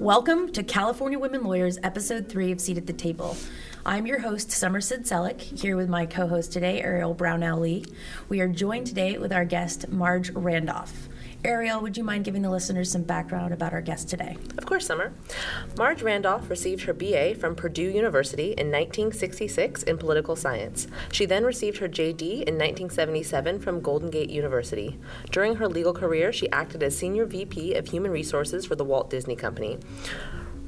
Welcome to California Women Lawyers, Episode 3 of Seat at the Table. I'm your host, Somerset Selleck, here with my co host today, Ariel Brownell Lee. We are joined today with our guest, Marge Randolph. Ariel, would you mind giving the listeners some background about our guest today? Course, Summer. Marge Randolph received her BA from Purdue University in 1966 in political science. She then received her JD in 1977 from Golden Gate University. During her legal career, she acted as Senior VP of Human Resources for the Walt Disney Company.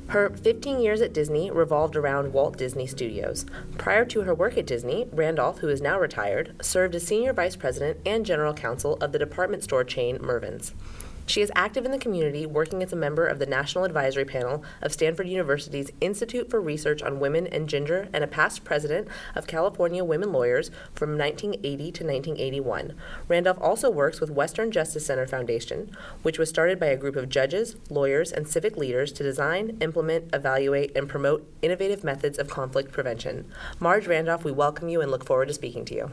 Her 15 years at Disney revolved around Walt Disney Studios. Prior to her work at Disney, Randolph, who is now retired, served as Senior Vice President and General Counsel of the department store chain Mervyn's. She is active in the community, working as a member of the National Advisory Panel of Stanford University's Institute for Research on Women and Gender and a past president of California Women Lawyers from 1980 to 1981. Randolph also works with Western Justice Center Foundation, which was started by a group of judges, lawyers, and civic leaders to design, implement, evaluate, and promote innovative methods of conflict prevention. Marge Randolph, we welcome you and look forward to speaking to you.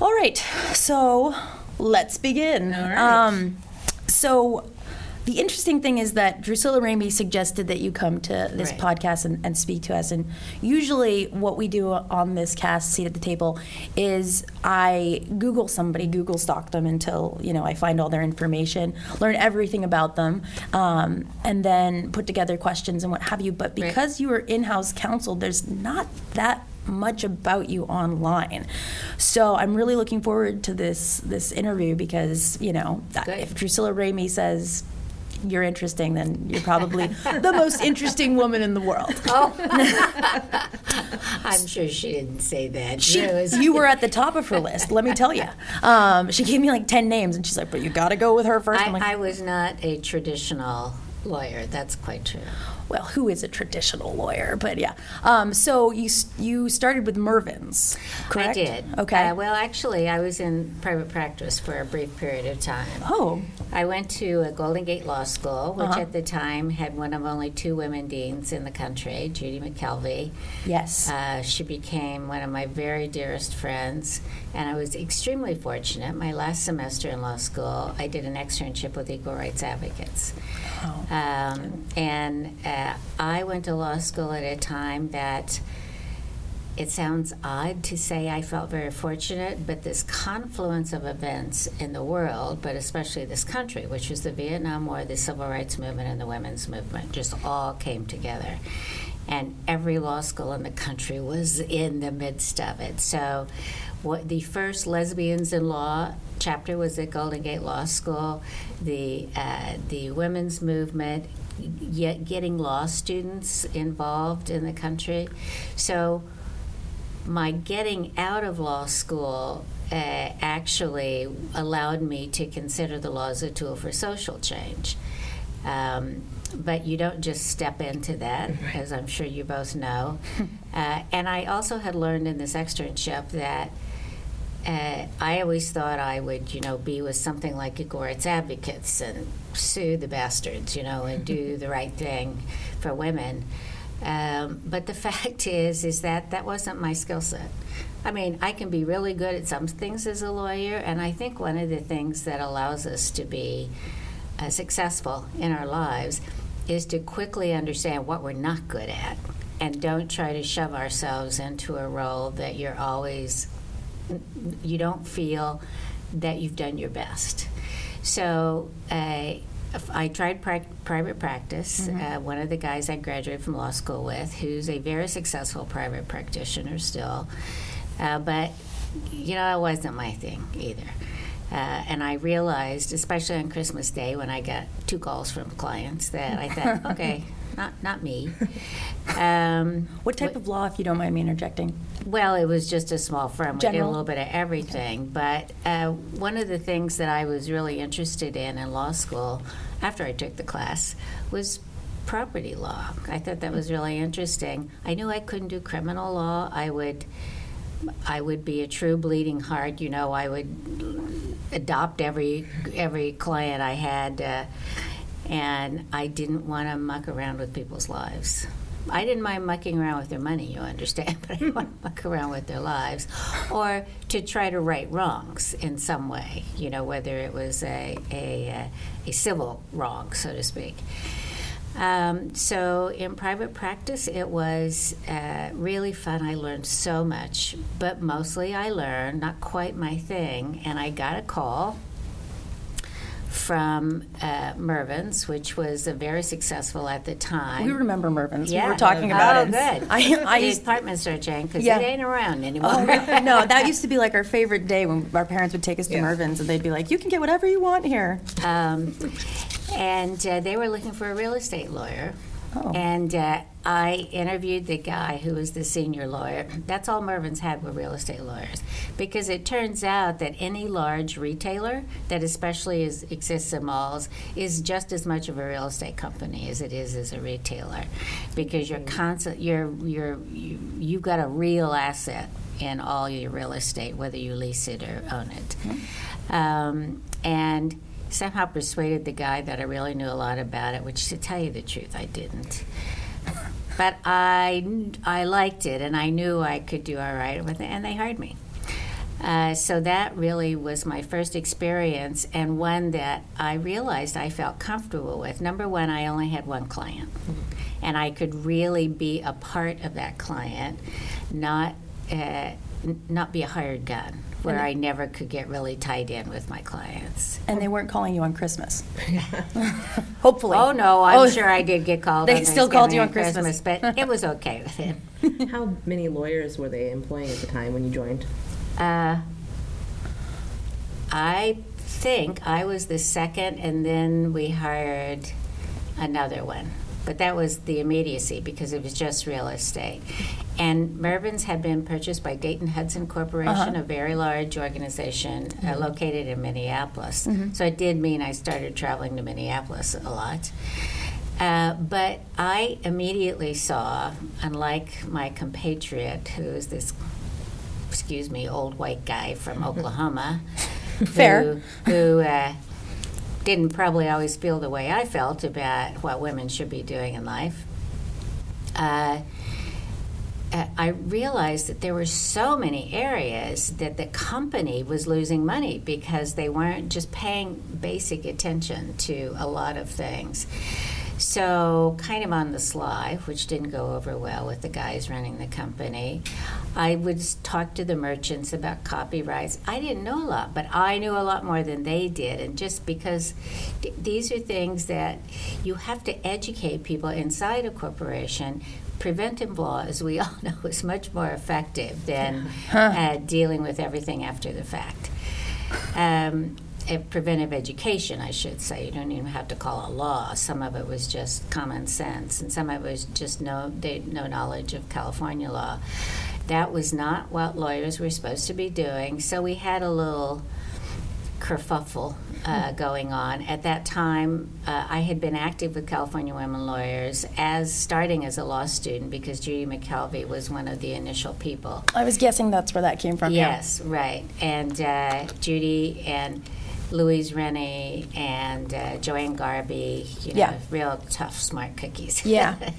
All right, so let's begin. All right. Um, so, the interesting thing is that Drusilla Ramey suggested that you come to this Right. podcast and, and speak to us. And usually, what we do on this cast, Seat at the Table, is I Google somebody, Google stalk them until you know I find all their information, learn everything about them, um, and then put together questions and what have you. But Right. because you are in-house counsel, there's not that much about you online. So I'm really looking forward to this this interview because you know Good. if Drusilla Ramey says you're interesting, then you're probably the most interesting woman in the world. Oh. I'm sure she didn't say that. She, you were at the top of her list. Let me tell you. Um, she gave me like ten names, and she's like, "But you got to go with her first. I'm like, I, I was not a traditional lawyer. That's quite true. "Well, who is a traditional lawyer?" But yeah. Um, so you you started with Mervyn's, correct? I did. Okay. Uh, well, actually, I was in private practice for a brief period of time. oh, I went to a Golden Gate Law School, which Uh-huh. at the time had one of only two women deans in the country, Judy McKelvey. yes. Uh, she became one of my very dearest friends, and I was extremely fortunate. My last semester in law school, I did an externship with Equal Rights Advocates. Oh. Um, and uh, I went to law school at a time that it sounds odd to say I felt very fortunate, but this confluence of events in the world, but especially this country, which was the Vietnam War, the Civil Rights Movement, and the women's movement, just all came together. And every law school in the country was in the midst of it. So, what the first lesbians in law chapter was at Golden Gate Law School. The uh, the women's movement, yet getting law students involved in the country. So my getting out of law school uh, actually allowed me to consider the law as a tool for social change. Um, but you don't just step into that, as I'm sure you both know. uh, and I also had learned in this externship that uh, I always thought I would, you know, be with something like Equal Advocates and sue the bastards, you know, and do the right thing for women. Um, but the fact is, is that that wasn't my skill set. I mean, I can be really good at some things as a lawyer, and I think one of the things that allows us to be uh, successful in our lives is to quickly understand what we're not good at, and don't try to shove ourselves into a role that you're always you don't feel that you've done your best. So uh, I tried pri- private practice. Uh, one of the guys I graduated from law school with, who's a very successful private practitioner still, uh, but you know, it wasn't my thing either. Uh, and I realized, especially on Christmas Day, when I got two calls from clients, that I thought, okay, not not me. Um, what type of law, if you don't mind me interjecting? well, it was just a small firm. We did a General? little bit of everything. But uh, one of the things that I was really interested in in law school after I took the class was property law. I thought that was really interesting. I knew I couldn't do criminal law. I would. I would be a true bleeding heart. You know, I would adopt every every client I had, uh, and I didn't want to muck around with people's lives. I didn't mind mucking around with their money, you understand, but I didn't want to muck around with their lives, or to try to right wrongs in some way. You know, whether it was a a, uh, a civil wrong, so to speak. Um, so in private practice, it was uh, really fun. I learned so much, but mostly I learned, not quite my thing. And I got a call from uh, Mervyn's, which was very successful at the time. We remember Mervyn's. Yeah. We were talking about oh, it. good. I, I used, department store chain because Yeah. it ain't around anymore. oh, no, that used to be like our favorite day when our parents would take us to Yeah. Mervyn's and they'd be like, you can get whatever you want here. Um, and uh, they were looking for a real estate lawyer. Oh. And uh, I interviewed the guy who was the senior lawyer. That's all Mervyn's had were real estate lawyers. Because it turns out that any large retailer that especially is, exists in malls is just as much of a real estate company as it is as a retailer. Because you're constant, you're, you're, you, you've got a real asset in all your real estate, whether you lease it or own it. Um, and somehow persuaded the guy that I really knew a lot about it, which to tell you the truth, I didn't. But I, I liked it, and I knew I could do all right with it, and they hired me. Uh, so that really was my first experience, and one that I realized I felt comfortable with. Number one, I only had one client, and I could really be a part of that client, not uh, not be a hired gun, where I never could get really tied in with my clients. And they weren't calling you on Christmas. Hopefully. Oh no, I'm Oh, sure I did get called. They on still called you Thanksgiving on and Christmas. but it was okay with it. How many lawyers were they employing at the time when you joined? Uh, I think I was the second, and then we hired another one. But that was the immediacy because it was just real estate. And Mervyn's had been purchased by Dayton Hudson Corporation, Uh-huh. a very large organization uh, located in Minneapolis. Mm-hmm. So it did mean I started traveling to Minneapolis a lot. Uh, but I immediately saw, unlike my compatriot, who is this, excuse me, old white guy from Oklahoma, Fair. who, who uh, didn't probably always feel the way I felt about what women should be doing in life. Uh, uh, I realized that there were so many areas that the company was losing money because they weren't just paying basic attention to a lot of things. So, kind of on the sly, which didn't go over well with the guys running the company, I would talk to the merchants about copyrights. I didn't know a lot, but I knew a lot more than they did. And just because th- these are things that you have to educate people inside a corporation, preventive law, as we all know, is much more effective than uh, dealing with everything after the fact. Um, eh, preventive education, I should say. You don't even have to call it law. Some of it was just common sense, and some of it was just no, they, no knowledge of California law. That was not what lawyers were supposed to be doing. So we had a little kerfuffle uh, going on. At that time, uh, I had been active with California Women Lawyers as starting as a law student because Judy McKelvey was one of the initial people. I was guessing that's where that came from. yeah. Yes, right. And uh, Judy and Louise Renne and uh, Joanne Garvey, you know, Yeah. real tough, smart cookies. Yeah.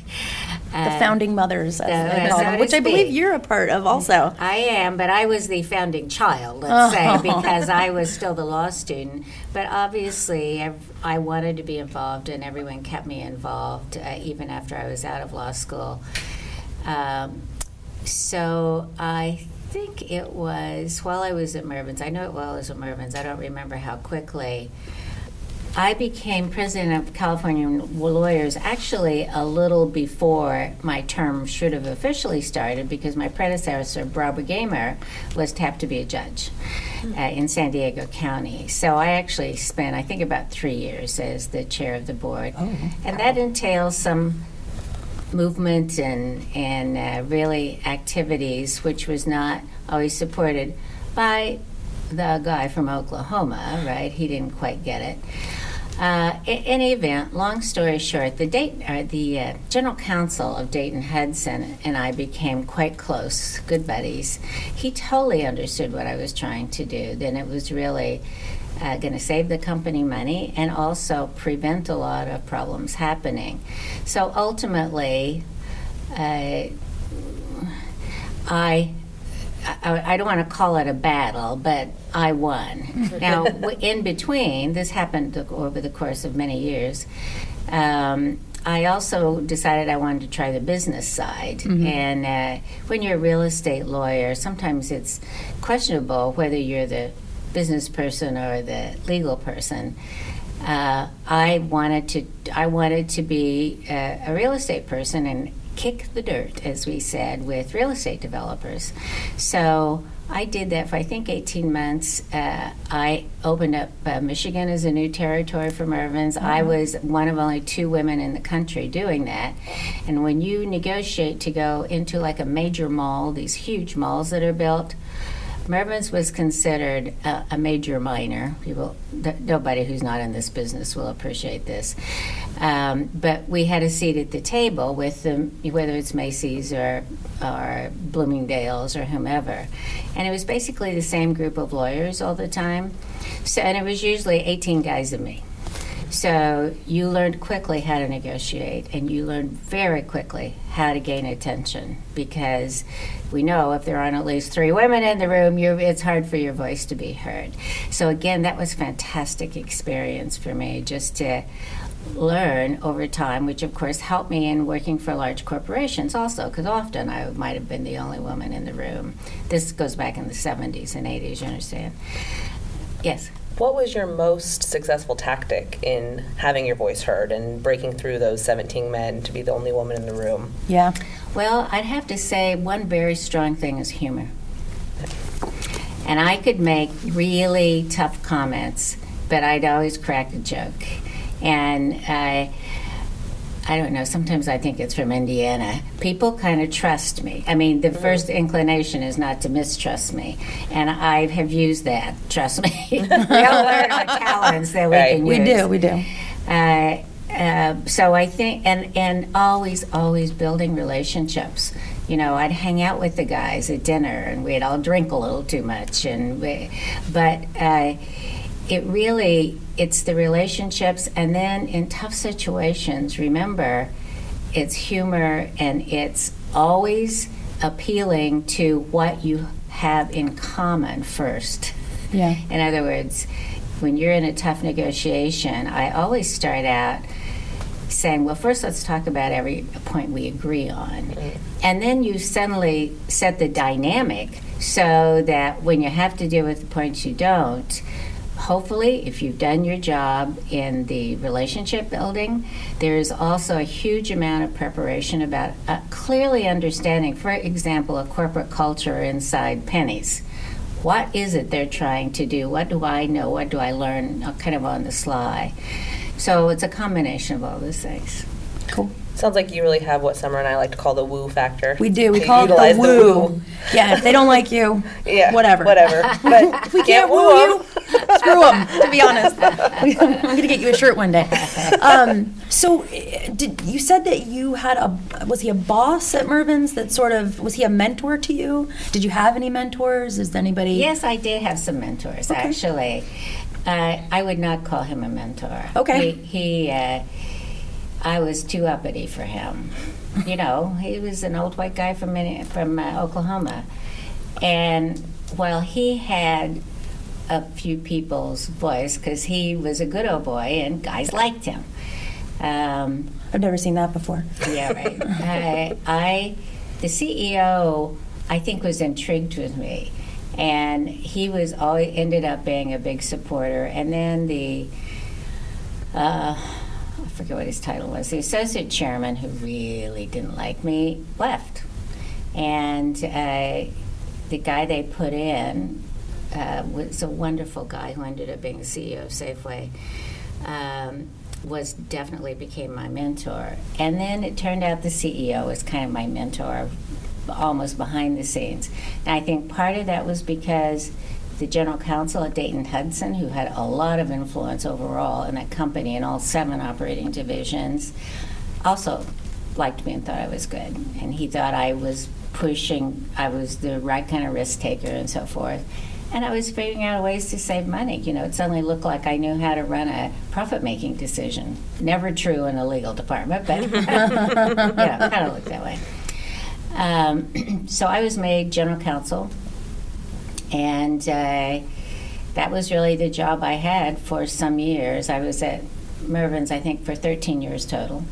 The Uh, founding mothers, as they call so them, which I believe you're a part of also. I am, but I was the founding child, let's Oh. say, because I was still the law student. But obviously, ev- I wanted to be involved, and everyone kept me involved, uh, even after I was out of law school. Um, so I think it was while I was at Mervyn's. I know it while I was at Mervyn's. I don't remember how quickly. I became president of California Lawyers actually a little before my term should have officially started because my predecessor, Barbara Gamer, was tapped to be a judge uh, in San Diego County. So I actually spent, I think, about three years as the chair of the board. and that entails some movement and, and uh, really activities, which was not always supported by the guy from Oklahoma, right? He didn't quite get it. Uh, in any event, long story short, the Dayton, uh, the uh, general counsel of Dayton Hudson and I became quite close, good buddies. He totally understood what I was trying to do. Then it was really uh, going to save the company money and also prevent a lot of problems happening. So ultimately, uh, I I, I don't want to call it a battle, but I won. now, in between, this happened over the course of many years. Um, I also decided I wanted to try the business side. And uh, when you're a real estate lawyer, sometimes it's questionable whether you're the business person or the legal person. Uh, I wanted to. I wanted to be a, a real estate person and kick the dirt, as we said, with real estate developers. So I did that for I think 18 months. Uh, I opened up uh, Michigan as a new territory for Mervyn's. I was one of only two women in the country doing that. And when you negotiate to go into like a major mall, these huge malls that are built, Mervyn's was considered a, a major minor. People, th- nobody who's not in this business will appreciate this. Um, but we had a seat at the table with them, whether it's Macy's or or Bloomingdale's or whomever, and it was basically the same group of lawyers all the time. So, and it was usually 18 guys and me. So you learned quickly how to negotiate, and you learned very quickly how to gain attention because we know if there aren't at least three women in the room, it's hard for your voice to be heard. So again, that was fantastic experience for me just to learn over time, which of course helped me in working for large corporations also, because often I might have been the only woman in the room. This goes back in the 70s and 80s, you understand? Yes. What was your most successful tactic in having your voice heard and breaking through those 17 men to be the only woman in the room? Yeah. Well, I'd have to say one very strong thing is humor. And I could make really tough comments, but I'd always crack a joke. And I, I don't know, sometimes I think it's from Indiana. People kind of trust me. I mean, the first inclination is not to mistrust me. And I have used that, trust me. we all learn our talents that we Right. can We use. do, we do. Uh, uh, so I think, and and always, always building relationships. You know, I'd hang out with the guys at dinner, and we'd all drink a little too much, and we, but uh, it really, it's the relationships, and then in tough situations, remember, it's humor, and it's always appealing to what you have in common first. Yeah. In other words, when you're in a tough negotiation, I always start out saying, well, first let's talk about every point we agree on. And then you suddenly set the dynamic so that when you have to deal with the points you don't, hopefully, if you've done your job in the relationship building, there is also a huge amount of preparation about uh, clearly understanding, for example, a corporate culture inside Penney's. What is it they're trying to do? What do I know? What do I learn uh, kind of on the sly? So it's a combination of all those things. Cool. Sounds like you really have what Summer and I like to call the woo factor. We do. We You call it utilize the woo. Yeah, if they don't like you, Yeah, whatever. Whatever. But If we can't woo you, screw them. To be honest, I'm gonna get you a shirt one day. Um, so, eh, did you said that you had a was he a boss at Mervyn's that sort of was he a mentor to you? Did you have any mentors? Is there anybody? Yes, I did have some mentors Okay. actually. Uh, I would not call him a mentor. Okay. He, he uh, I was too uppity for him. You know, he was an old white guy from from uh, Oklahoma, and while he had a few people's voice because he was a good old boy and guys liked him. Um, I've never seen that before. yeah, right. I, I, the CEO, I think was intrigued with me, and he was always ended up being a big supporter. And then the, uh, forget what his title was, the associate chairman, who really didn't like me, left, and uh, the guy they put in uh, was a wonderful guy who ended up being the CEO of Safeway. Um, was definitely became my mentor, and then it turned out the CEO was kind of my mentor, almost behind the scenes. And I think part of that was because the general counsel at Dayton Hudson, who had a lot of influence overall in that company and all seven operating divisions, also liked me and thought I was good. And he thought I was pushing, I was the right kind of risk taker and so forth. And I was figuring out ways to save money. You know, it suddenly looked like I knew how to run a profit making decision. Never true in a legal department, but know, kind of looked that way. Um, so I was made general counsel, and uh, that was really the job I had for some years. I was at Mervyn's, I think, for 13 years total.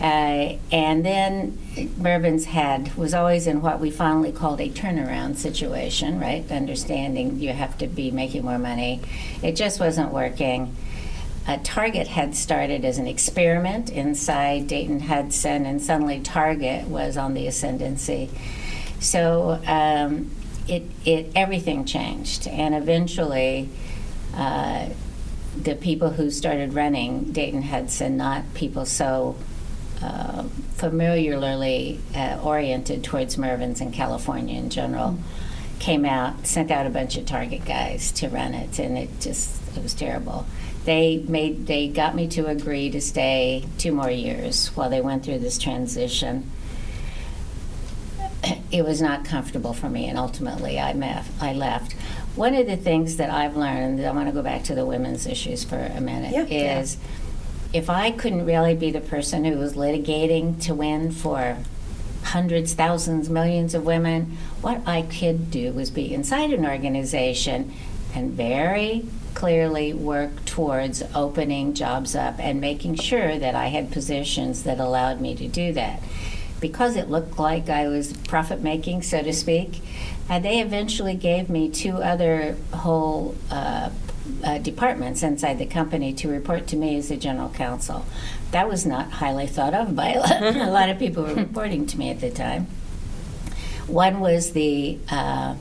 Uh, and then Mervyn's had was always in what we fondly called a turnaround situation, right? Understanding you have to be making more money. It just wasn't working. Uh, Target had started as an experiment inside Dayton Hudson, and suddenly Target was on the ascendancy. So um, it, it everything changed, and eventually. Uh, the people who started running Dayton Hudson, not people so uh, familiarly uh, oriented towards Mervyn's in California in general, mm-hmm. came out, sent out a bunch of Target guys to run it, and it just it was terrible. They made they got me to agree to stay two more years while they went through this transition. It was not comfortable for me, and ultimately I, I left. One of the things that I've learned, I want to go back to the women's issues for a minute, yeah. is. Yeah if I couldn't really be the person who was litigating to win for hundreds, thousands, millions of women, what I could do was be inside an organization and very clearly work towards opening jobs up and making sure that I had positions that allowed me to do that. Because it looked like I was profit making, so to speak, uh, they eventually gave me two other whole uh, uh, departments inside the company to report to me as the general counsel. That was not highly thought of by a lot, a lot of people who were reporting to me at the time. One was the uh,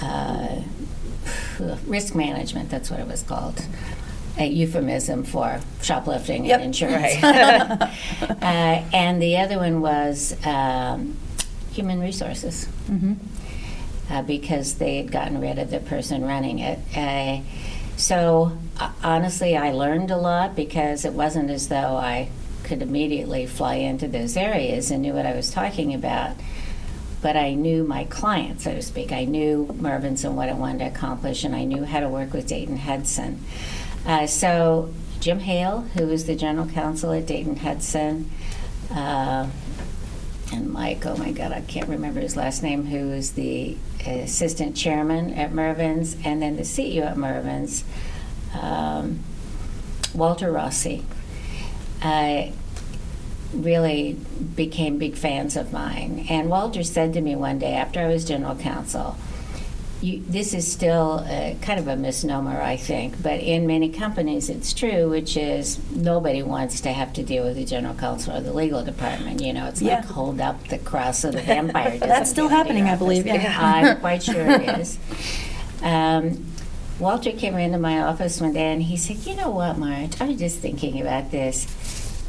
uh, risk management, that's what it was called. A euphemism for shoplifting yep, and insurance. Right. Uh, and the other one was um, human resources. Mm-hmm uh, because they had gotten rid of the person running it. Uh, so uh, honestly, I learned a lot because it wasn't as though I could immediately fly into those areas and knew what I was talking about. But I knew my client, so to speak. I knew Mervyn's and what I wanted to accomplish, and I knew how to work with Dayton Hudson. Uh, so Jim Hale, who is the general counsel at Dayton Hudson, uh, and Mike, oh my God, I can't remember his last name, who is the assistant chairman at Mervyn's, and then the CEO at Mervyn's, um, Walter Rossi, uh, really became big fans of mine. And Walter said to me one day after I was general counsel, you, this is still a, kind of a misnomer, I think, but in many companies it's true, which is nobody wants to have to deal with the general counsel or the legal department. You know, it's yeah. like hold up the cross of the vampire. That's still happening, I believe. Yeah. I'm quite sure it is. Um, Walter came into my office one day and he said, "You know what, Marge? I was just thinking about this."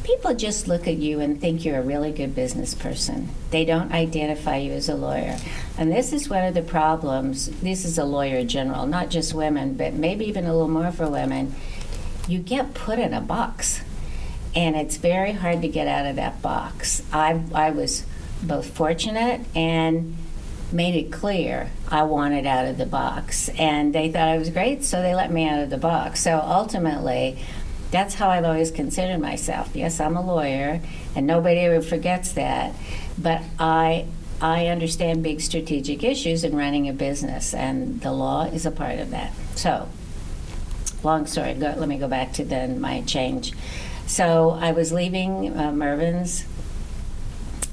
people just look at you and think you're a really good business person. They don't identify you as a lawyer. And this is one of the problems. This is a lawyer general, not just women, but maybe even a little more for women. You get put in a box, and it's very hard to get out of that box. I, I was both fortunate and made it clear I wanted out of the box. And they thought I was great, so they let me out of the box. So ultimately, that's how I've always considered myself. Yes, I'm a lawyer, and nobody ever forgets that. But I I understand big strategic issues in running a business, and the law is a part of that. So, long story. Go, let me go back to then my change. So I was leaving uh, Mervyn's.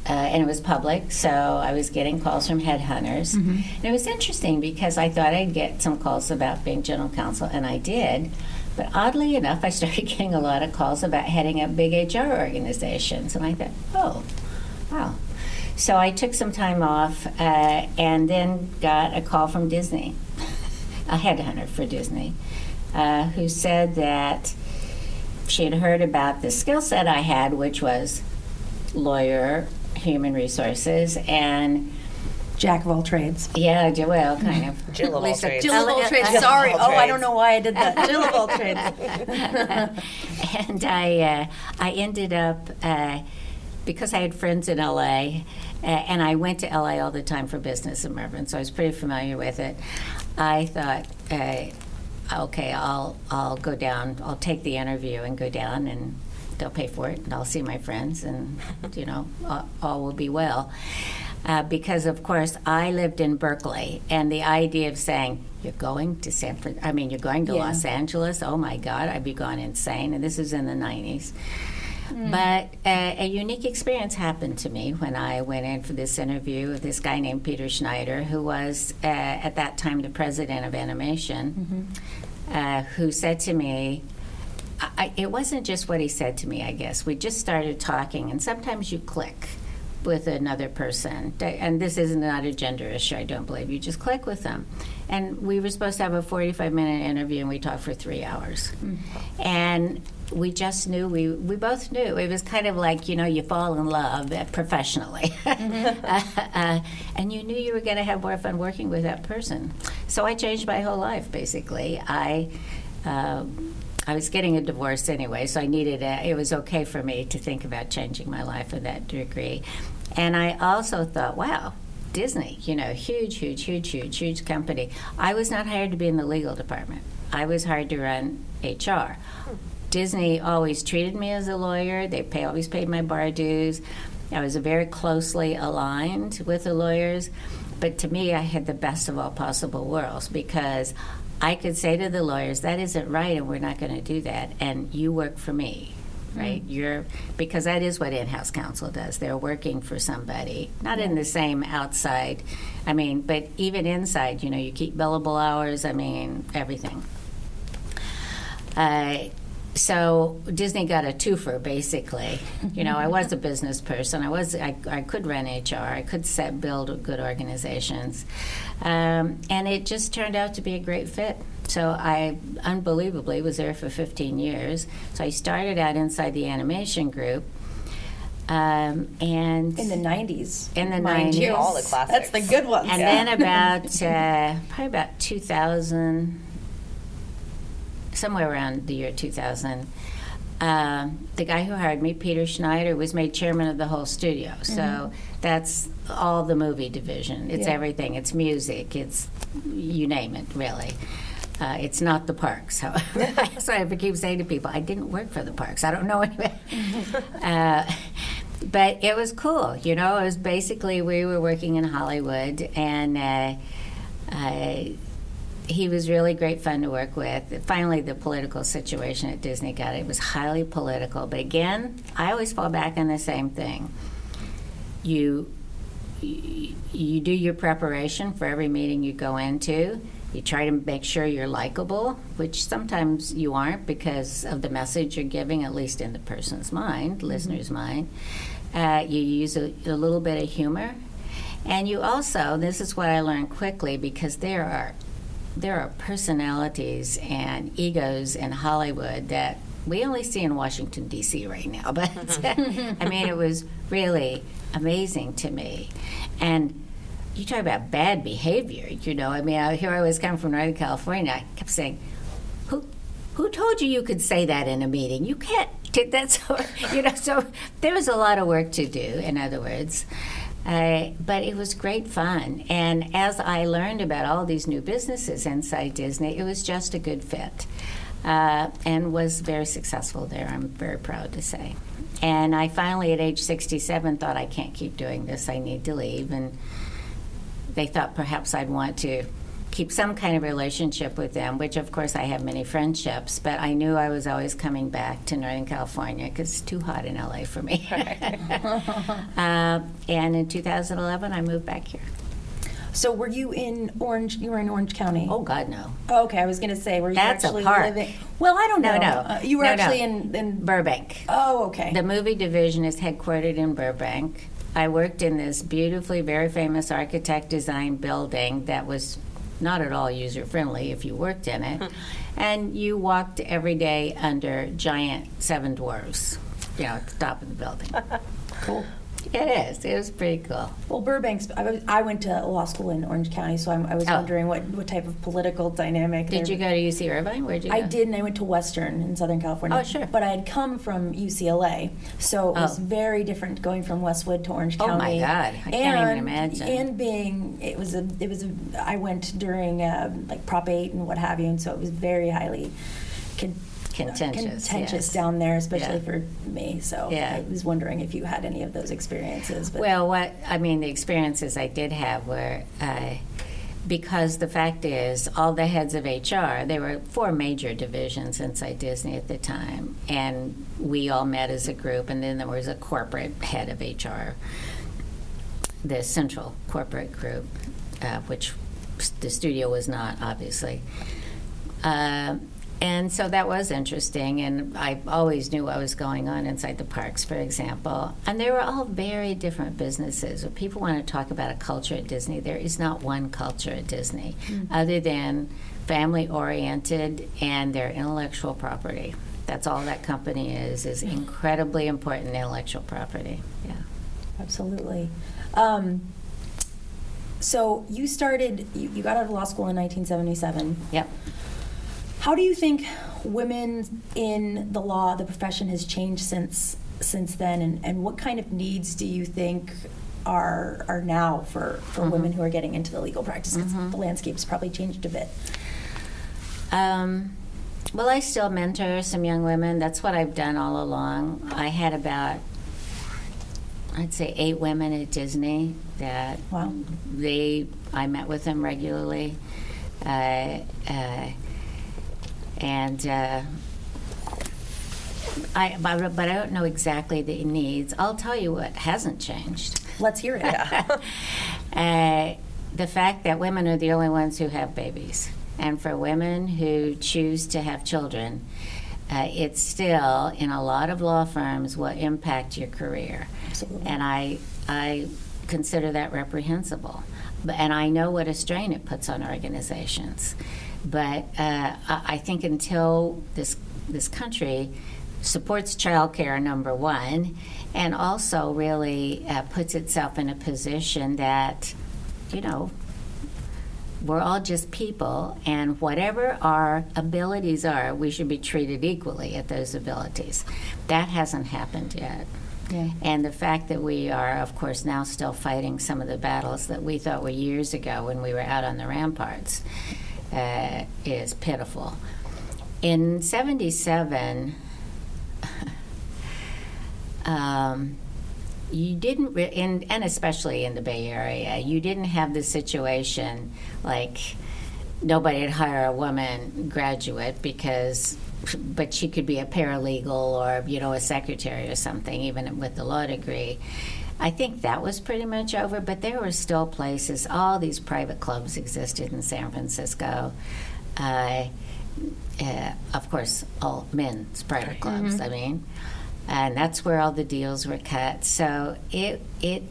Uh, and it was public, so I was getting calls from headhunters. Mm-hmm. And it was interesting because I thought I'd get some calls about being general counsel, and I did. But oddly enough, I started getting a lot of calls about heading up big HR organizations. And I thought, oh, wow. So I took some time off uh, and then got a call from Disney, a headhunter for Disney, uh, who said that she had heard about the skill set I had, which was lawyer, human resources, and Jack of all trades. Yeah, well, kind of. Jill of all trades. Jill of all trades. Sorry. Oh, I don't know why I did that. Jill of all trades. and I, uh, I ended up uh, because I had friends in LA, and I went to LA all the time for business in Mervyn, so I was pretty familiar with it. I thought, uh, okay, I'll I'll go down. I'll take the interview and go down and. They'll pay for it, and I'll see my friends, and you know, all, all will be well uh, because, of course, I lived in Berkeley, and the idea of saying, you're going to San Fran- I mean, you're going to yeah. Los Angeles, oh my God, I'd be gone insane. And this was in the 90s. But uh, a unique experience happened to me when I went in for this interview with this guy named Peter Schneider, who was uh, at that time the president of animation, uh, who said to me, I, it wasn't just what he said to me, I guess. We just started talking, and sometimes you click with another person. And this is not a gender issue, I don't believe. You just click with them. And we were supposed to have a 45 minute interview, and we talked for three hours. And we just knew, we, we both knew. It was kind of like, you know, you fall in love professionally. uh, uh, and you knew you were going to have more fun working with that person. So I changed my whole life, basically. I. Uh, I was getting a divorce anyway, so I needed a, it was okay for me to think about changing my life to that degree. And I also thought, wow, Disney, you know, huge, huge, huge, huge, huge company. I was not hired to be in the legal department. I was hired to run HR. Disney always treated me as a lawyer. They pay, always paid my bar dues. I was very closely aligned with the lawyers. But to me, I had the best of all possible worlds because I could say to the lawyers, that isn't right, and we're not going to do that. And you work for me, right? Mm. You're because that is what in-house counsel does. They're working for somebody, not in the same outside. I mean, but even inside, you know, you keep billable hours. I mean, everything. Uh, so Disney got a twofer, basically. You know, I was a business person. I was I, I could run HR. I could set build good organizations, um, and it just turned out to be a great fit. So I unbelievably was there for 15 years. So I started out inside the animation group. Um, and in the 90s in the mind 90s you. all the classics that's the good ones and yeah. then about uh, probably about 2000 somewhere around the year 2000, um, the guy who hired me, Peter Schneider, was made chairman of the whole studio. So mm-hmm. that's all the movie division. It's yeah. everything. It's music. It's you name it, really. Uh, it's not the parks, however. Why I keep saying to people, I didn't work for the parks. I don't know anyway. uh, but it was cool. You know, it was basically we were working in Hollywood, and uh, I he was really great fun to work with. Finally, the political situation at Disney got it. It was highly political, but again, I always fall back on the same thing. You you do your preparation for every meeting you go into. You try to make sure you're likable, which sometimes you aren't because of the message you're giving, at least in the person's mind, mm-hmm. listener's mind. Uh, you use a, a little bit of humor. And you also, this is what I learned quickly because there are there are personalities and egos in Hollywood that we only see in Washington D.C. right now. But mm-hmm. I mean, it was really amazing to me. And you talk about bad behavior. You know, I mean, I, here I was coming from Northern California. I kept saying, "Who, who told you you could say that in a meeting? You can't." That's you know. So there was a lot of work to do. In other words. Uh, but it was great fun. And as I learned about all these new businesses inside Disney, it was just a good fit uh, and was very successful there, I'm very proud to say. And I finally, at age 67, thought, I can't keep doing this, I need to leave. And they thought perhaps I'd want to keep some kind of relationship with them, which of course I have many friendships, but I knew I was always coming back to Northern California because it's too hot in LA for me. uh, and in 2011, I moved back here. So were you in Orange? You were in Orange County. Oh God, no. Oh, okay, I was going to say, were you That's actually a park. living? Well, I don't no, know. No, uh, you were no, actually no. in, in Burbank. Oh, okay. The movie division is headquartered in Burbank. I worked in this beautifully, very famous architect designed building that was not at all user friendly if you worked in it. and you walked every day under giant seven dwarfs, you know, at the top of the building. cool. It is. It was pretty cool. Well, Burbank's. I, was, I went to law school in Orange County, so I'm, i was Oh. wondering what, what type of political dynamic. Did you go to UC Irvine? Where'd you go? I did, and I went to Western in Southern California. Oh, sure. But I had come from UCLA, so it was Oh. very different going from Westwood to Orange County. Oh, my God. I can't and, even imagine. And being, it was a, it was a. I went during uh, like Prop Eight and what have you, and so it was very highly. Con- Contentious, contentious yes. down there, especially Yeah. for me. So Yeah. I was wondering if you had any of those experiences. But Well, what I mean, the experiences I did have were uh, because the fact is, all the heads of HR, there were four major divisions inside Disney at the time, and we all met as a group, and then there was a corporate head of HR, the central corporate group, uh, which the studio was not, obviously. Uh, and so that was interesting, and I always knew what was going on inside the parks, for example. And they were all very different businesses. If people want to talk about a culture at Disney, there is not one culture at Disney mm-hmm. other than family oriented and their intellectual property. That's all that company is, is incredibly important intellectual property. Yeah. Absolutely. Um, so you started, you, you got out of law school in 1977. Yep. How do you think women in the law, the profession, has changed since since then, and, and what kind of needs do you think are are now for, for mm-hmm. women who are getting into the legal practice? Because mm-hmm. the landscape's probably changed a bit. Um, well, I still mentor some young women. That's what I've done all along. I had about I'd say eight women at Disney that wow. they I met with them regularly. Uh, uh, and uh, I, but, but I don't know exactly the needs. I'll tell you what hasn't changed. Let's hear it. uh, the fact that women are the only ones who have babies, and for women who choose to have children, uh, it's still in a lot of law firms will impact your career. Absolutely. And I, I consider that reprehensible. And I know what a strain it puts on organizations. But uh, I think until this this country supports childcare number one, and also really uh, puts itself in a position that, you know, we're all just people, and whatever our abilities are, we should be treated equally at those abilities. That hasn't happened yet. Yeah. And the fact that we are, of course, now still fighting some of the battles that we thought were years ago when we were out on the ramparts uh, is pitiful. In 77, um, you didn't, re- in, and especially in the Bay Area, you didn't have the situation like nobody would hire a woman graduate because but she could be a paralegal or you know a secretary or something even with the law degree I think that was pretty much over, but there were still places. All these private clubs existed in San Francisco. Uh, uh, of course, all men's private clubs. Mm-hmm. I mean, and that's where all the deals were cut. So it it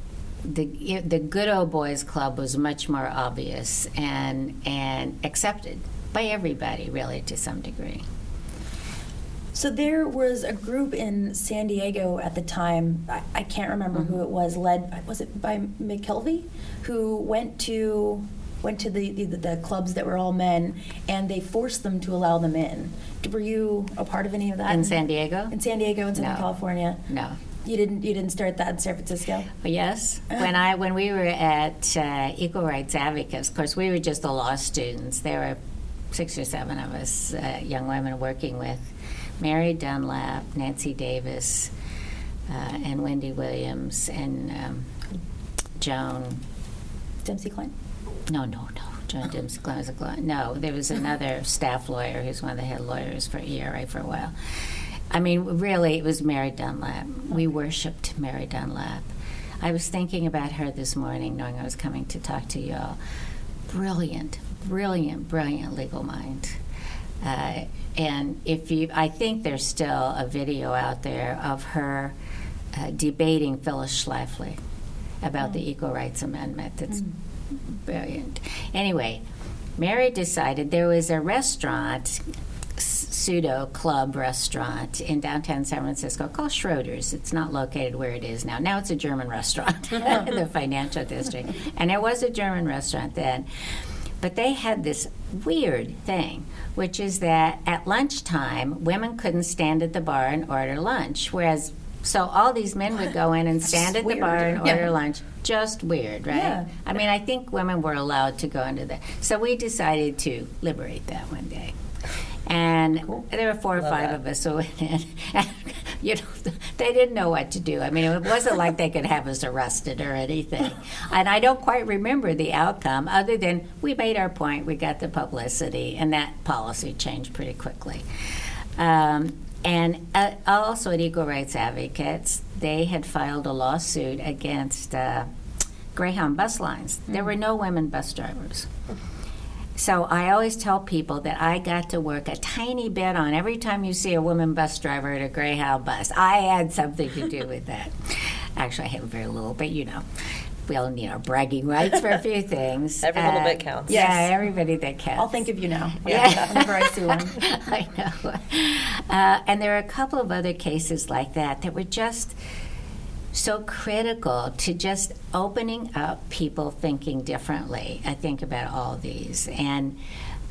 the it, the good old boys club was much more obvious and and accepted by everybody, really, to some degree. So there was a group in San Diego at the time. I, I can't remember mm-hmm. who it was. Led was it by McKelvey, who went to went to the, the, the clubs that were all men, and they forced them to allow them in. Were you a part of any of that in San Diego? In San Diego and Southern no. California? No. You didn't. You didn't start that in San Francisco. Yes, when I when we were at uh, Equal Rights Advocates, of course, we were just the law students. There were six or seven of us, uh, young women, working with Mary Dunlap, Nancy Davis, uh, and Wendy Williams, and um, Joan Dempsey Klein. No, no, no. Joan Dempsey Klein was a client. No, there was another staff lawyer who's one of the head lawyers for ERA for a while. I mean, really, it was Mary Dunlap. We worshipped Mary Dunlap. I was thinking about her this morning, knowing I was coming to talk to you all. Brilliant, brilliant, brilliant legal mind. Uh, and if you, I think there's still a video out there of her uh, debating Phyllis Schlafly about mm. the Equal Rights Amendment. That's mm. brilliant. Anyway, Mary decided there was a restaurant, pseudo club restaurant in downtown San Francisco called Schroeder's. It's not located where it is now. Now it's a German restaurant in the financial district. And it was a German restaurant then. But they had this weird thing, which is that at lunchtime, women couldn't stand at the bar and order lunch, whereas so all these men would go in and stand at the bar and order yeah. lunch. Just weird, right? Yeah. I mean, I think women were allowed to go into that. So we decided to liberate that one day. And cool. there were four or Love five that. of us who went in. you know, they didn't know what to do. I mean, it wasn't like they could have us arrested or anything. And I don't quite remember the outcome, other than we made our point, we got the publicity, and that policy changed pretty quickly. Um, and uh, also at Equal Rights Advocates, they had filed a lawsuit against uh, Greyhound bus lines. There were no women bus drivers. So I always tell people that I got to work a tiny bit on every time you see a woman bus driver at a Greyhound bus. I had something to do with that. Actually, I have very little, but you know, we all need our bragging rights for a few things. Every little bit counts. Yeah, Yes. everybody that counts. I'll think of you now. Yeah. Whenever I see one. I know. Uh, and there are a couple of other cases like that that were just so critical to just opening up people thinking differently. I think about all these. And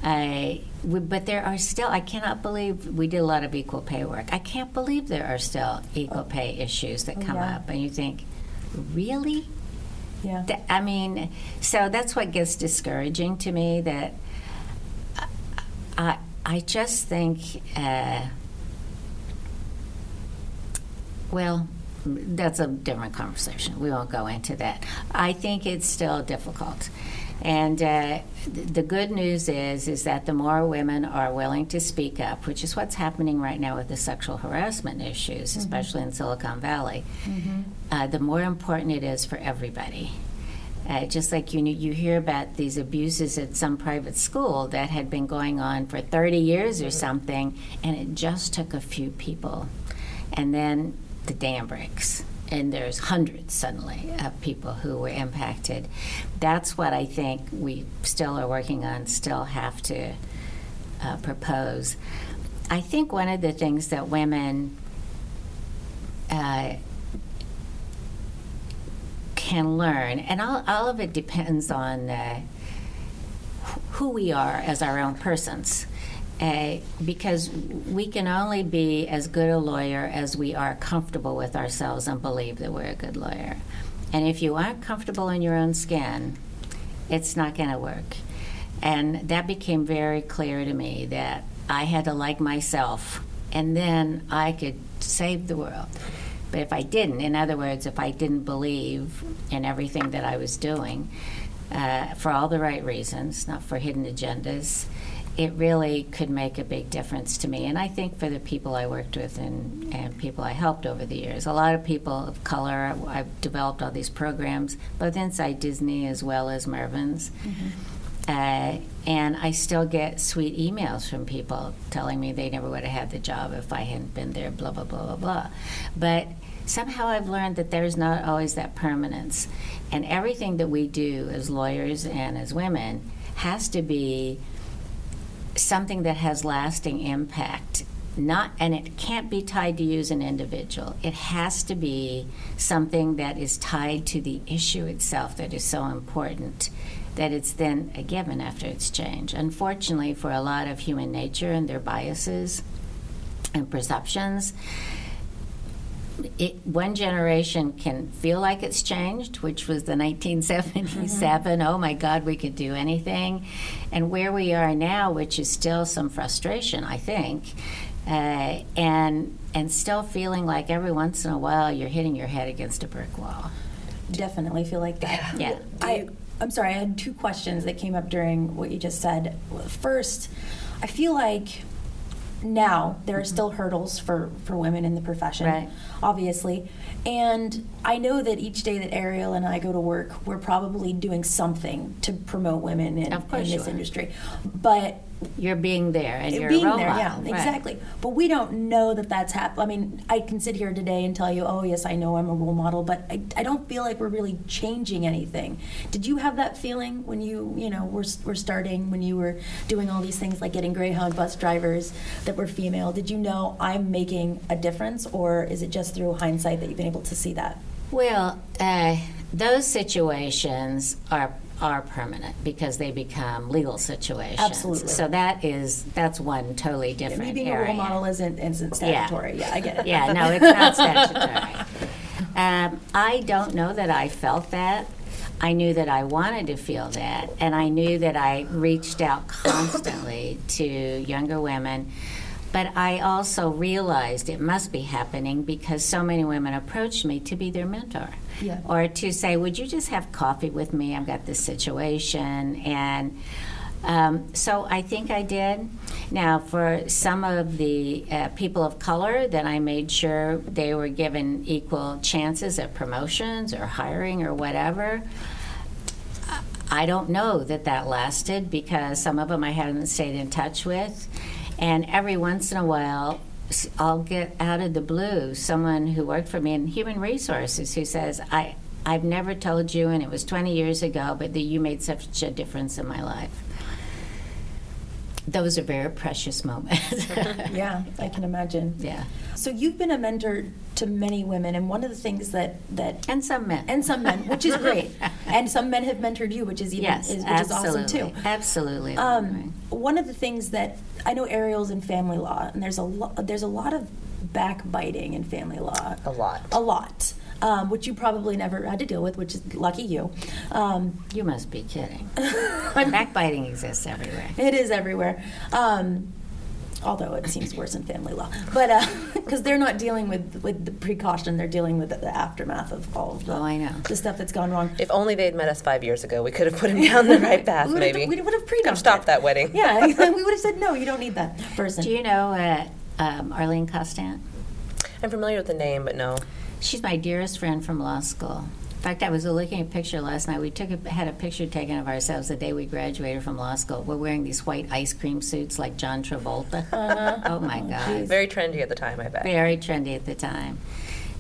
I, we, but there are still, I cannot believe we did a lot of equal pay work. I can't believe there are still equal pay issues that come Yeah. up. And you think, really? Yeah. Th- I mean, so that's what gets discouraging to me. That I, I just think, uh, well, that's a different conversation. We won't go into that. I think it's still difficult, and uh, th- the good news is is that the more women are willing to speak up, which is what's happening right now with the sexual harassment issues, especially in Silicon Valley, uh, the more important it is for everybody. Uh, just like you you hear about these abuses at some private school that had been going on for 30 years or something, and it just took a few people, and then the dam breaks, and there's hundreds suddenly of people who were impacted. That's what I think we still are working on, still have to uh, propose. I think one of the things that women uh, can learn, and all, all of it depends on uh, who we are as our own persons. Because we can only be as good a lawyer as we are comfortable with ourselves and believe that we're a good lawyer. And if you aren't comfortable in your own skin, it's not going to work. And that became very clear to me that I had to like myself, and then I could save the world. But if I didn't, in other words, if I didn't believe in everything that I was doing uh, for all the right reasons, not for hidden agendas, it really could make a big difference to me. And I think for the people I worked with and, and people I helped over the years, a lot of people of color, I've developed all these programs, both inside Disney as well as Mervyn's. Uh, and I still get sweet emails from people telling me they never would have had the job if I hadn't been there, blah, blah, blah, blah, blah. But somehow I've learned that there's not always that permanence. And everything that we do as lawyers and as women has to be something that has lasting impact not and it can't be tied to you as an individual. It has to be something that is tied to the issue itself that is so important that it's then a given after it's changed. Unfortunately for a lot of human nature and their biases and perceptions it, one generation can feel like it's changed, which was the 1977. Oh my God, we could do anything. And where we are now, which is still some frustration, I think, uh, and and still feeling like every once in a while you're hitting your head against a brick wall. Definitely feel like that. Yeah. I, I'm sorry, I had two questions that came up during what you just said. First, I feel like now there are still hurdles for, for women in the profession, Right. obviously. And I know that each day that Ariel and I go to work, we're probably doing something to promote women in, in this industry. But You're being there and you're being there, yeah. Right. exactly. But we don't know that that's happening. I mean, I can sit here today and tell you, oh yes, I know I'm a role model, but I, I don't feel like we're really changing anything. Did you have that feeling when you, you know, were were starting when you were doing all these things like getting Greyhound bus drivers that were female? Did you know I'm making a difference, or is it just through hindsight that you've been able to see that? Well, uh, those situations are are permanent because they become legal situations. Absolutely. So that is that's one totally Me different being area. a role model isn't, isn't statutory. Yeah, I get it. Yeah, no, it's not statutory. Um, I don't know that I felt that. I knew that I wanted to feel that, and I knew that I reached out constantly to younger women But I also realized it must be happening because so many women approached me to be their mentor. Yeah. Or to say, Would you just have coffee with me? I've got this situation. And um, so I think I did. Now, for some of the uh, people of color, then I made sure they were given equal chances at promotions or hiring or whatever. I don't know that that lasted because some of them I hadn't stayed in touch with. And every once in a while, I'll get out of the blue someone who worked for me in human resources who says, I, I've never told you, and it was 20 years ago, but that you made such a difference in my life. Those are very precious moments. Yeah, I can imagine. yeah. So you've been a mentor to many women, and one of the things that that And some men. and some men, which is great, and some men have mentored you, which is even yes, is, which absolutely. is awesome too. Absolutely. Um, one of the things that I know Ariel's in family law, and there's a lot there's a lot of backbiting in family law. A lot. A lot. Um, which you probably never had to deal with, which is lucky you. Um, you must be kidding. Backbiting exists everywhere. It is everywhere. Um, although it seems worse in family law, but because they're not dealing with with the precaution, they're dealing with the, the aftermath of all of the, Oh, I know. the stuff that's gone wrong. If only they'd met us five years ago, we could have put him down the right path. We maybe we would have Could have pre stopped that wedding. Yeah, we would have said no. You don't need that person. Do you know uh, um, Arlene Costant? I'm familiar with the name, but no. She's my dearest friend from law school. In fact, I was looking at a picture last night. We took a, had a picture taken of ourselves the day we graduated from law school. We're wearing these white ice cream suits like John Travolta. Uh-huh. Oh my oh, God, Very trendy at the time, I bet. very trendy at the time.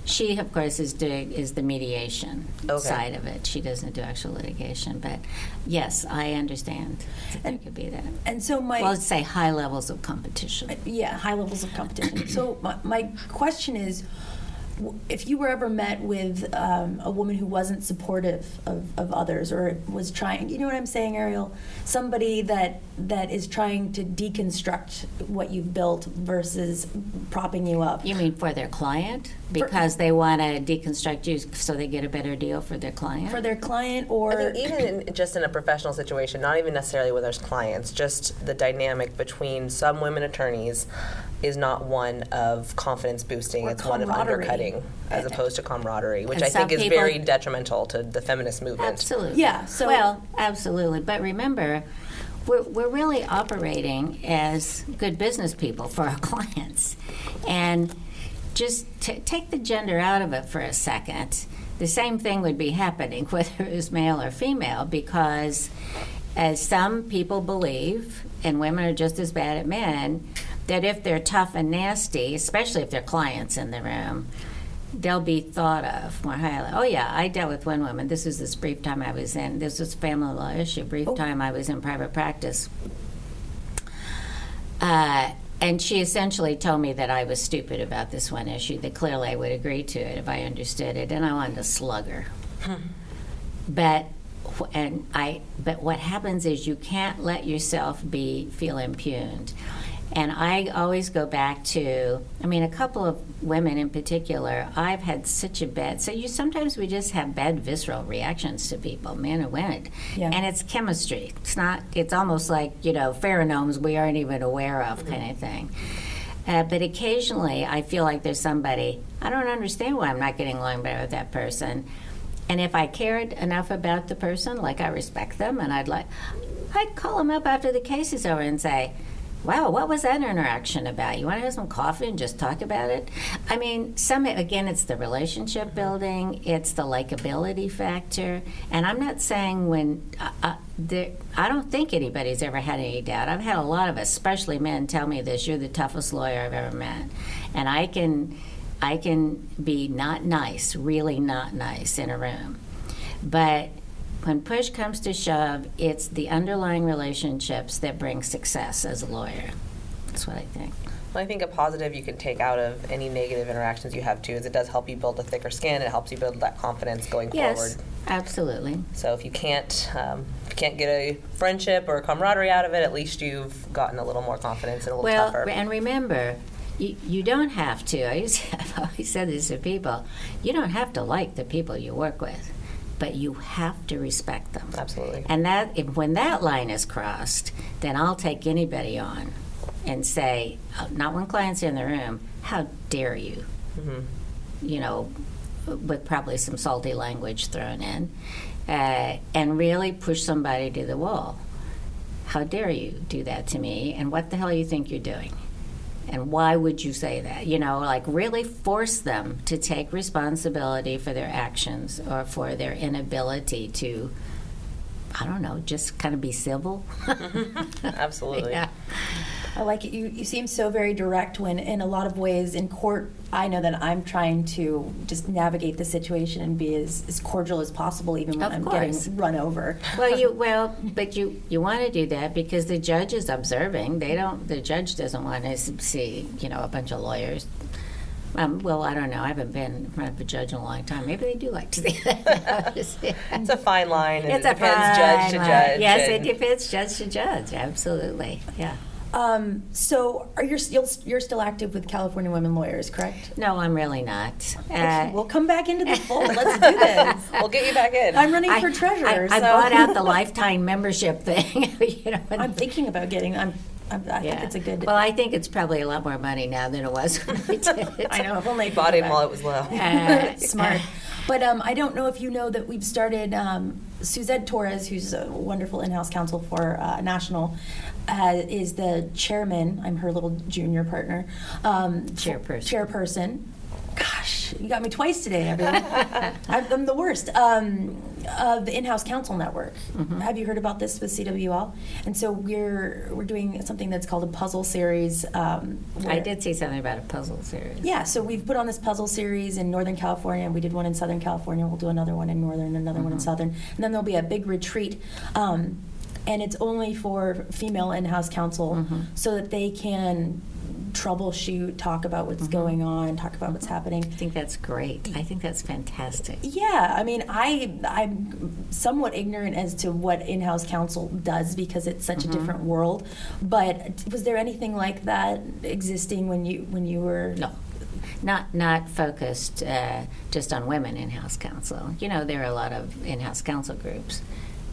She, of course, is doing is the mediation Okay. side of it. She doesn't do actual litigation, but yes, I understand that there could be that. and so my Well, let's say high levels of competition. yeah, high levels of competition. so my, my question is, w- if you were ever met with um, a woman who wasn't supportive of, of others or was trying, you know what I'm saying, Ariel? Somebody that that is trying to deconstruct what you've built versus propping you up. You mean for their client? Because they want to deconstruct you so they get a better deal for their client? For their client, or I think even in, just in a professional situation, not even necessarily with their clients, just the dynamic between some women attorneys is not one of confidence boosting. Or it's one of undercutting, as opposed to camaraderie, which And I think is people- very detrimental to the feminist movement. Absolutely. Yeah, so- well, absolutely. But remember, we're, we're really operating as good business people for our clients, and just to take the gender out of it for a second. The same thing would be happening whether it was male or female, because as some people believe, and women are just as bad at men, that if they're tough and nasty, especially if they're clients in the room, they'll be thought of more highly. Oh yeah, I dealt with one woman. This was this brief time I was in. This was a family law issue. Brief Oh. time I was in private practice. Uh, and she essentially told me that I was stupid about this one issue. That clearly I would agree to it if I understood it, and I wanted to slug her. but and I but what happens is you can't let yourself be feel impugned. And I always go back to, I mean, a couple of women in particular, I've had such a bad, so you sometimes we just have bad visceral reactions to people, men and women. Yeah. And it's chemistry. It's not, it's almost like, you know, pheromones we aren't even aware of kind of thing. Uh, but occasionally I feel like there's somebody, I don't understand why I'm not getting along better with that person. And if I cared enough about the person, like I respect them, and I'd like, I'd call them up after the case is over and say, Wow, what was that interaction about? You want to have some coffee and just talk about it? I mean, some again, it's the relationship building, it's the likability factor, and I'm not saying when uh, uh, there, I don't think anybody's ever had any doubt. I've had a lot of, especially men, tell me this: "You're the toughest lawyer I've ever met," and I can, I can be not nice, really not nice in a room, but when push comes to shove, it's the underlying relationships that bring success as a lawyer. That's what I think. Well, I think a positive you can take out of any negative interactions you have too is it does help you build a thicker skin. It helps you build that confidence going Yes, forward. absolutely. So if you can't um, if you can't get a friendship or a camaraderie out of it, at least you've gotten a little more confidence and a little Well, tougher. and remember, you, you don't have to. I I've always said this to people. You don't have to like the people you work with, but you have to respect them. Absolutely. And that if, when that line is crossed, then I'll take anybody on. and say, uh, not when clients are in the room, how dare you? You know, with probably some salty language thrown in, uh, and really push somebody to the wall. How dare you do that to me? And what the hell do you think you're doing? And why would you say that? You know, like really force them to take responsibility for their actions or for their inability to, I don't know, just kind of be civil. Absolutely. yeah. I like it. You, you seem so very direct when, in a lot of ways, in court, I know that I'm trying to just navigate the situation and be as, as cordial as possible, even when Of I'm course. getting run over. Well, you well, but you you want to do that because the judge is observing. They don't. The judge doesn't want to see you know a bunch of lawyers. Um, well, I don't know. I haven't been in front of a judge in a long time. Maybe they do like to see that. It's a fine line, and It's it a depends judge to fine judge. line. Yes, and- it depends judge to judge. Absolutely. Yeah. Um, so, are you still you're still active with California Women Lawyers, correct? No, I'm really not. Okay, Uh, we'll come back into the fold. Let's do this. We'll get you back in. I'm running I- for treasurer. I, I so bought out the lifetime membership thing. you know, I'm thinking about getting. I'm. I think it's a good. Well, I think it's probably a lot more money now than it was when I did it. I know. If only Bought him while it was low. Uh, Smart. But um, I don't know if you know that we've started. Um, Suzette Torres, who's a wonderful in-house counsel for uh, National, uh, is the chairman. I'm her little junior partner. Um, Chairperson. Chairperson. Gosh, you got me twice today, everyone. I'm, I'm the worst. Um, of the in-house counsel network. Mm-hmm. Have you heard about this with CWL? And so we're we're doing something that's called a puzzle series. Um, I did see something about a puzzle series. yeah, so we've put on this puzzle series in Northern California. We did one in Southern California. We'll do another one in Northern, another one in Southern, and then there'll be a big retreat. Um, and it's only for female in-house counsel, so that they can troubleshoot, talk about what's mm-hmm. going on, talk about what's happening. I think that's great. I think that's fantastic. Yeah, I mean, I I'm somewhat ignorant as to what in-house counsel does because it's such a mm-hmm. different world. But was there anything like that existing when you when you were No, not not focused uh, just on women in-house counsel. You know, there are a lot of in-house counsel groups,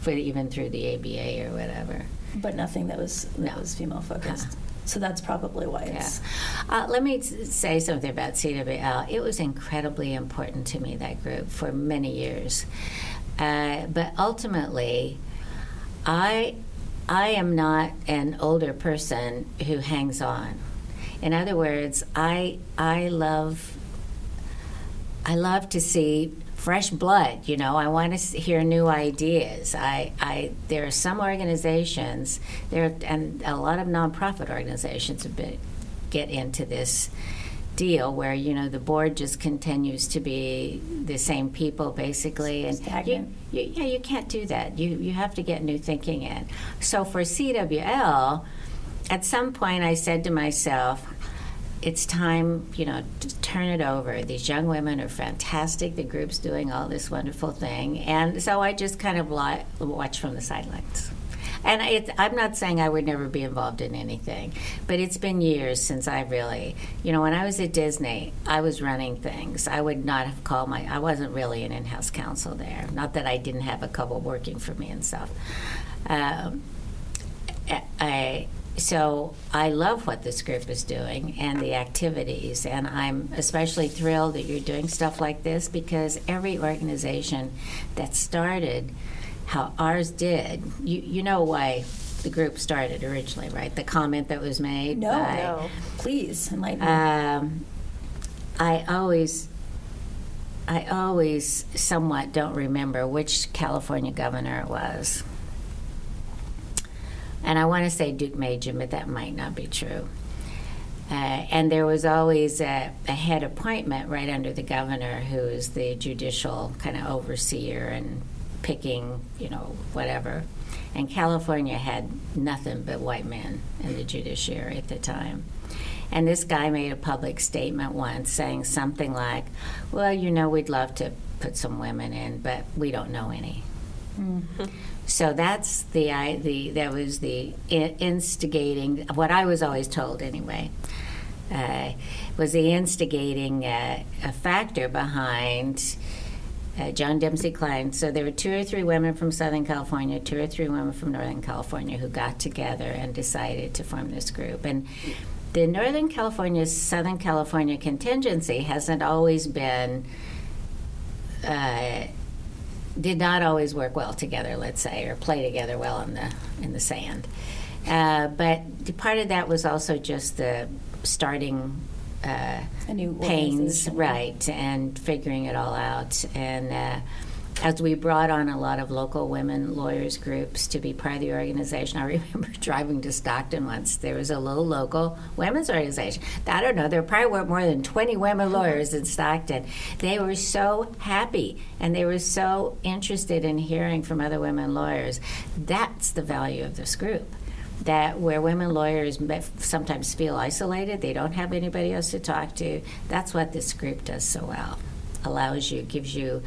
for even through the ABA or whatever. But nothing that was that No. was female focused. Uh-huh. So that's probably why Yeah. Uh, let me say something about CWL. It was incredibly important to me, that group, for many years. Uh, but ultimately, I, I am not an older person who hangs on. In other words, I, I love I love to see fresh blood. You know, I want to hear new ideas. I, I, there are some organizations there, and a lot of nonprofit organizations have been, get into this deal where you know the board just continues to be the same people basically, and. You, you, yeah, you can't do that. You you have to get new thinking in. So for CWL, at some point I said to myself it's time, you know, to turn it over. These young women are fantastic. The group's doing all this wonderful thing, and so I just kind of watch from the sidelines. And I'm not saying I would never be involved in anything, but it's been years since I really, you know, when I was at Disney, I was running things. I would not have called my, I wasn't really an in-house counsel there. Not that I didn't have a couple working for me and stuff. Um, so I love what this group is doing and the activities, and I'm especially thrilled that you're doing stuff like this because every organization that started how ours did, you, you know why the group started originally, right? The comment that was made. No, by, No. please enlighten me. um, I always, I always somewhat don't remember which California governor it was. And I want to say Deukmejian, but that might not be true. Uh, and there was always a, a head appointment right under the governor who is the judicial kind of overseer and picking, you know, whatever. And California had nothing but white men in the judiciary at the time. And this guy made a public statement once saying something like, Well, you know, we'd love to put some women in, but we don't know any. So that's the I, the that was the instigating what I was always told anyway. Uh, was the instigating uh, factor behind uh, Joan Dempsey Klein. So there were two or three women from Southern California, two or three women from Northern California who got together and decided to form this group. And the Northern California Southern California contingency hasn't always been. Uh, did not always work well together, let's say, or play together well in the in the sand. Uh, but part of that was also just the starting uh, A new pains, right, and figuring it all out. And uh, as we brought on a lot of local women lawyers groups to be part of the organization, I remember driving to Stockton once. There was a little local women's organization. I don't know, there probably were more than 20 women lawyers in Stockton. They were so happy and they were so interested in hearing from other women lawyers. That's the value of this group that where women lawyers sometimes feel isolated, they don't have anybody else to talk to. That's what this group does so well. Allows you, gives you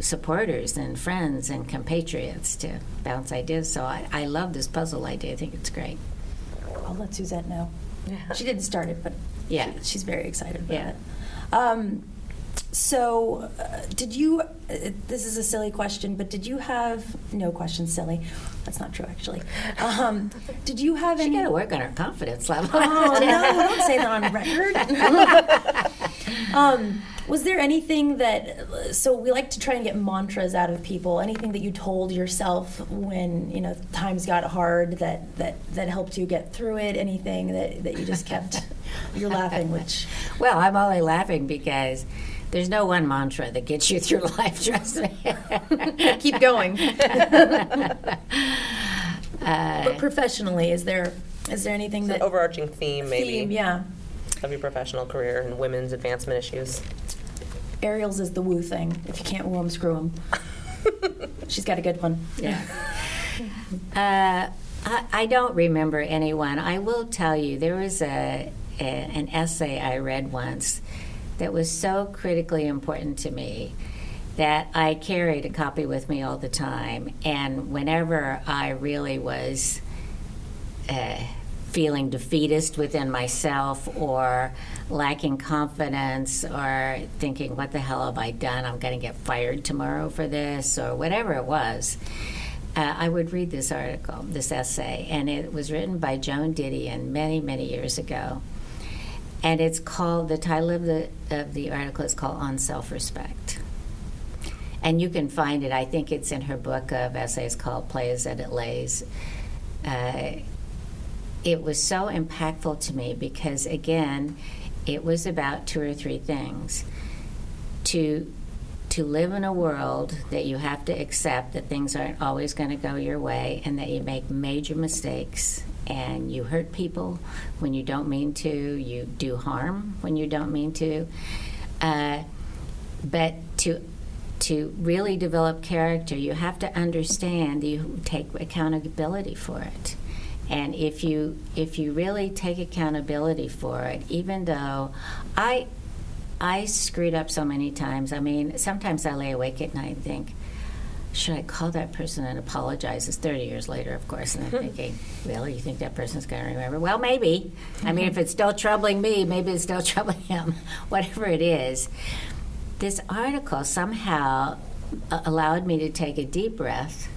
supporters and friends and compatriots to bounce ideas. So I, I love this puzzle idea. I think it's great. I'll let Suzette know. She didn't start it, but Yeah. she- she's very excited about Yeah. it. Um, so, uh, did you? Uh, this is a silly question, but did you have no question? Silly. That's not true, actually. Um, did you have She any? got to work on her confidence level. Oh no! Don't say that on record. um, was there anything that? So we like to try and get mantras out of people. Anything that you told yourself when you know times got hard that that that helped you get through it? Anything that that you just kept? You're laughing, which Well, I'm only laughing because there's no one mantra that gets you through life, trust me. keep going. Uh, but professionally, is there is there anything An that overarching theme, maybe, theme? Yeah, of your professional career and women's advancement issues. Ariel's is the woo thing. If you can't woo 'em, screw 'em. She's got a good one. Yeah. Uh, I, I don't remember anyone. I will tell you, there was a, a an essay I read once that was so critically important to me that I carried a copy with me all the time. And whenever I really was uh, feeling defeatist within myself or lacking confidence or thinking, what the hell have I done? I'm going to get fired tomorrow for this or whatever it was. Uh, I would read this article, this essay, and it was written by Joan Didion many, many years ago. And it's called, the title of the, of the article is called On Self Respect. And you can find it, I think it's in her book of essays called "Plays as It Lays. Uh, it was so impactful to me because again it was about two or three things to to live in a world that you have to accept that things aren't always going to go your way and that you make major mistakes and you hurt people when you don't mean to you do harm when you don't mean to uh, but to to really develop character, you have to understand you take accountability for it. And if you if you really take accountability for it, even though I I screwed up so many times. I mean, sometimes I lay awake at night and think, should I call that person and apologize? It's 30 years later, of course, and I'm thinking, really, you think that person's going to remember? Well, maybe. I mean, if it's still troubling me, maybe it's still troubling him. Whatever it is, this article somehow uh, allowed me to take a deep breath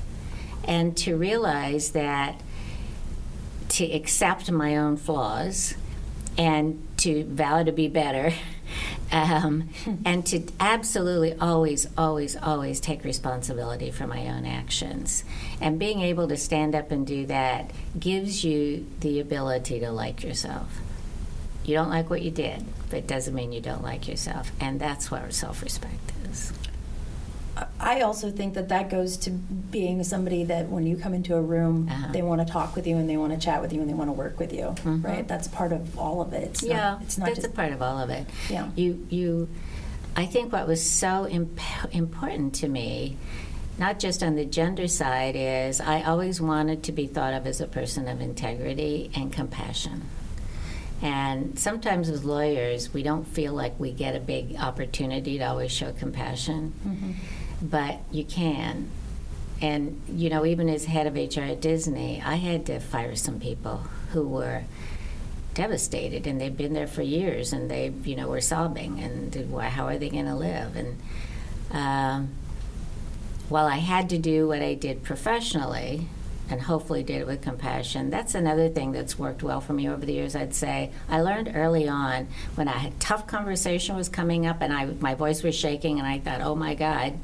and to realize that to accept my own flaws and to vow to be better um, and to absolutely always, always, always take responsibility for my own actions. And being able to stand up and do that gives you the ability to like yourself. You don't like what you did, but it doesn't mean you don't like yourself. And that's what self respect is. I also think that that goes to being somebody that when you come into a room, Uh-huh. they want to talk with you and they want to chat with you and they want to work with you, Mhm. right? That's part of all of it. It's yeah, not, it's not that's just a part of all of it. Yeah. You, you, I think what was so imp- important to me, not just on the gender side, is I always wanted to be thought of as a person of integrity and compassion. And sometimes as lawyers, we don't feel like we get a big opportunity to always show compassion, Mhm. But you can. And, you know, even as head of HR at Disney, I had to fire some people who were devastated and they've been there for years and they, you know, were sobbing and how are they going to live? And Um, while I had to do what I did professionally, and hopefully did it with compassion. That's another thing that's worked well for me over the years. I'd say I learned early on when a tough conversation was coming up and I my voice was shaking and I thought, oh my God.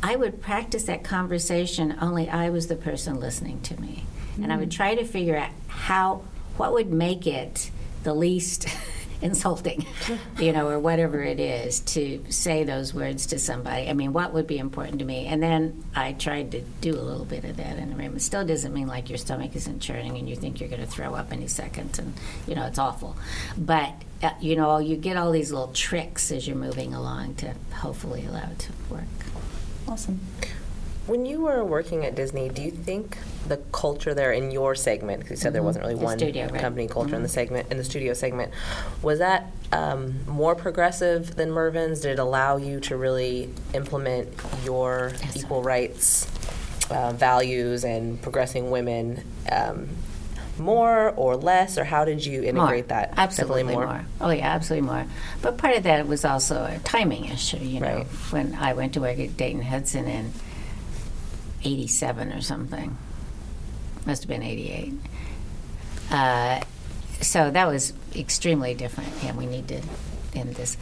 I would practice that conversation only I was the person listening to me. Mm-hmm. And I would try to figure out how what would make it the least insulting, you know, or whatever it is to say those words to somebody. I mean, what would be important to me? And then I tried to do a little bit of that in the room. It still doesn't mean like your stomach isn't churning and you think you're going to throw up any second, and you know it's awful. But uh, you know, you get all these little tricks as you're moving along to hopefully allow it to work. Awesome. When you were working at Disney, do you think the culture there in your segment, because you said mm-hmm. there wasn't really the one studio, right? company culture mm-hmm. in the segment, in the studio segment, was that um, more progressive than Mervyn's? Did it allow you to really implement your yes, equal rights uh, values and progressing women um, more or less, or how did you integrate more. that? Absolutely more. more. Oh yeah, absolutely more. But part of that was also a timing issue. You know, right. when I went to work at Dayton Hudson in 87 or something. Must have been 88. Uh, so that was extremely different. Yeah, we need to end this.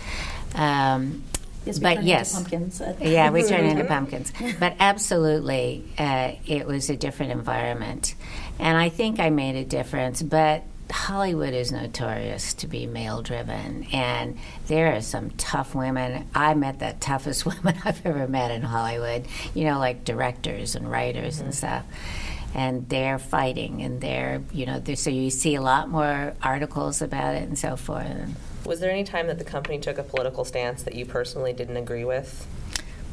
Um, yes, but yes, pumpkins. yeah, we turned into pumpkins. But absolutely, uh, it was a different environment, and I think I made a difference. But Hollywood is notorious to be male driven, and there are some tough women. I met the toughest women I've ever met in Hollywood, you know, like directors and writers mm-hmm. and stuff. And they're fighting, and they're, you know, they're, so you see a lot more articles about it and so forth. Was there any time that the company took a political stance that you personally didn't agree with?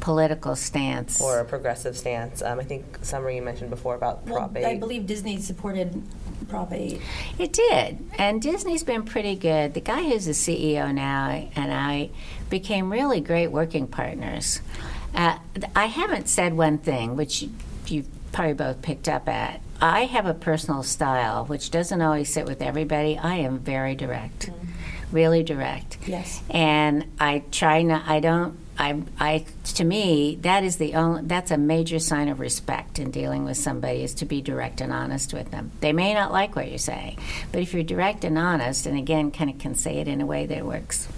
political stance or a progressive stance. Um, I think Summer you mentioned before about well, Prop 8. I believe Disney supported Prop 8. It did, and Disney's been pretty good. The guy who's the CEO now and I became really great working partners. Uh, I haven't said one thing, which you've probably both picked up at. I have a personal style which doesn't always sit with everybody. I am very direct. Mm-hmm really direct. Yes. And I try not. I don't I, I, to me, that is the only. That's a major sign of respect in dealing with somebody is to be direct and honest with them. They may not like what you say, but if you're direct and honest, and again, kind of can say it in a way that works,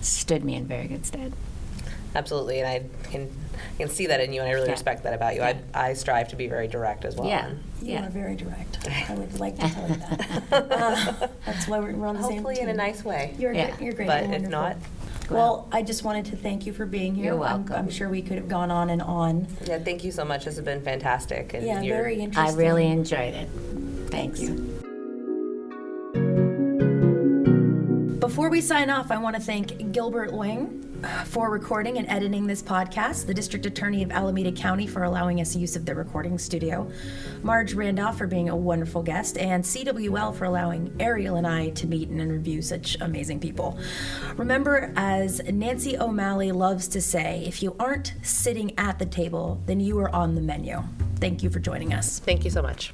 stood me in very good stead. Absolutely, and I can can see that in you, and I really yeah. respect that about you. Yeah. I, I strive to be very direct as well. Yeah, you yeah. are very direct. I would like to tell you that. uh, that's why we're, on the Hopefully same Hopefully, in a nice way. You're, yeah. you're great. But if not, well, I just wanted to thank you for being here. You're welcome. I'm, I'm sure we could have gone on and on. Yeah, thank you so much. This has been fantastic. And yeah, very interesting. I really enjoyed it. Thanks. Thank you. Before we sign off, I want to thank Gilbert Wing for recording and editing this podcast, the District Attorney of Alameda County for allowing us use of the recording studio, Marge Randolph for being a wonderful guest, and CWL for allowing Ariel and I to meet and interview such amazing people. Remember, as Nancy O'Malley loves to say, if you aren't sitting at the table, then you are on the menu. Thank you for joining us. Thank you so much.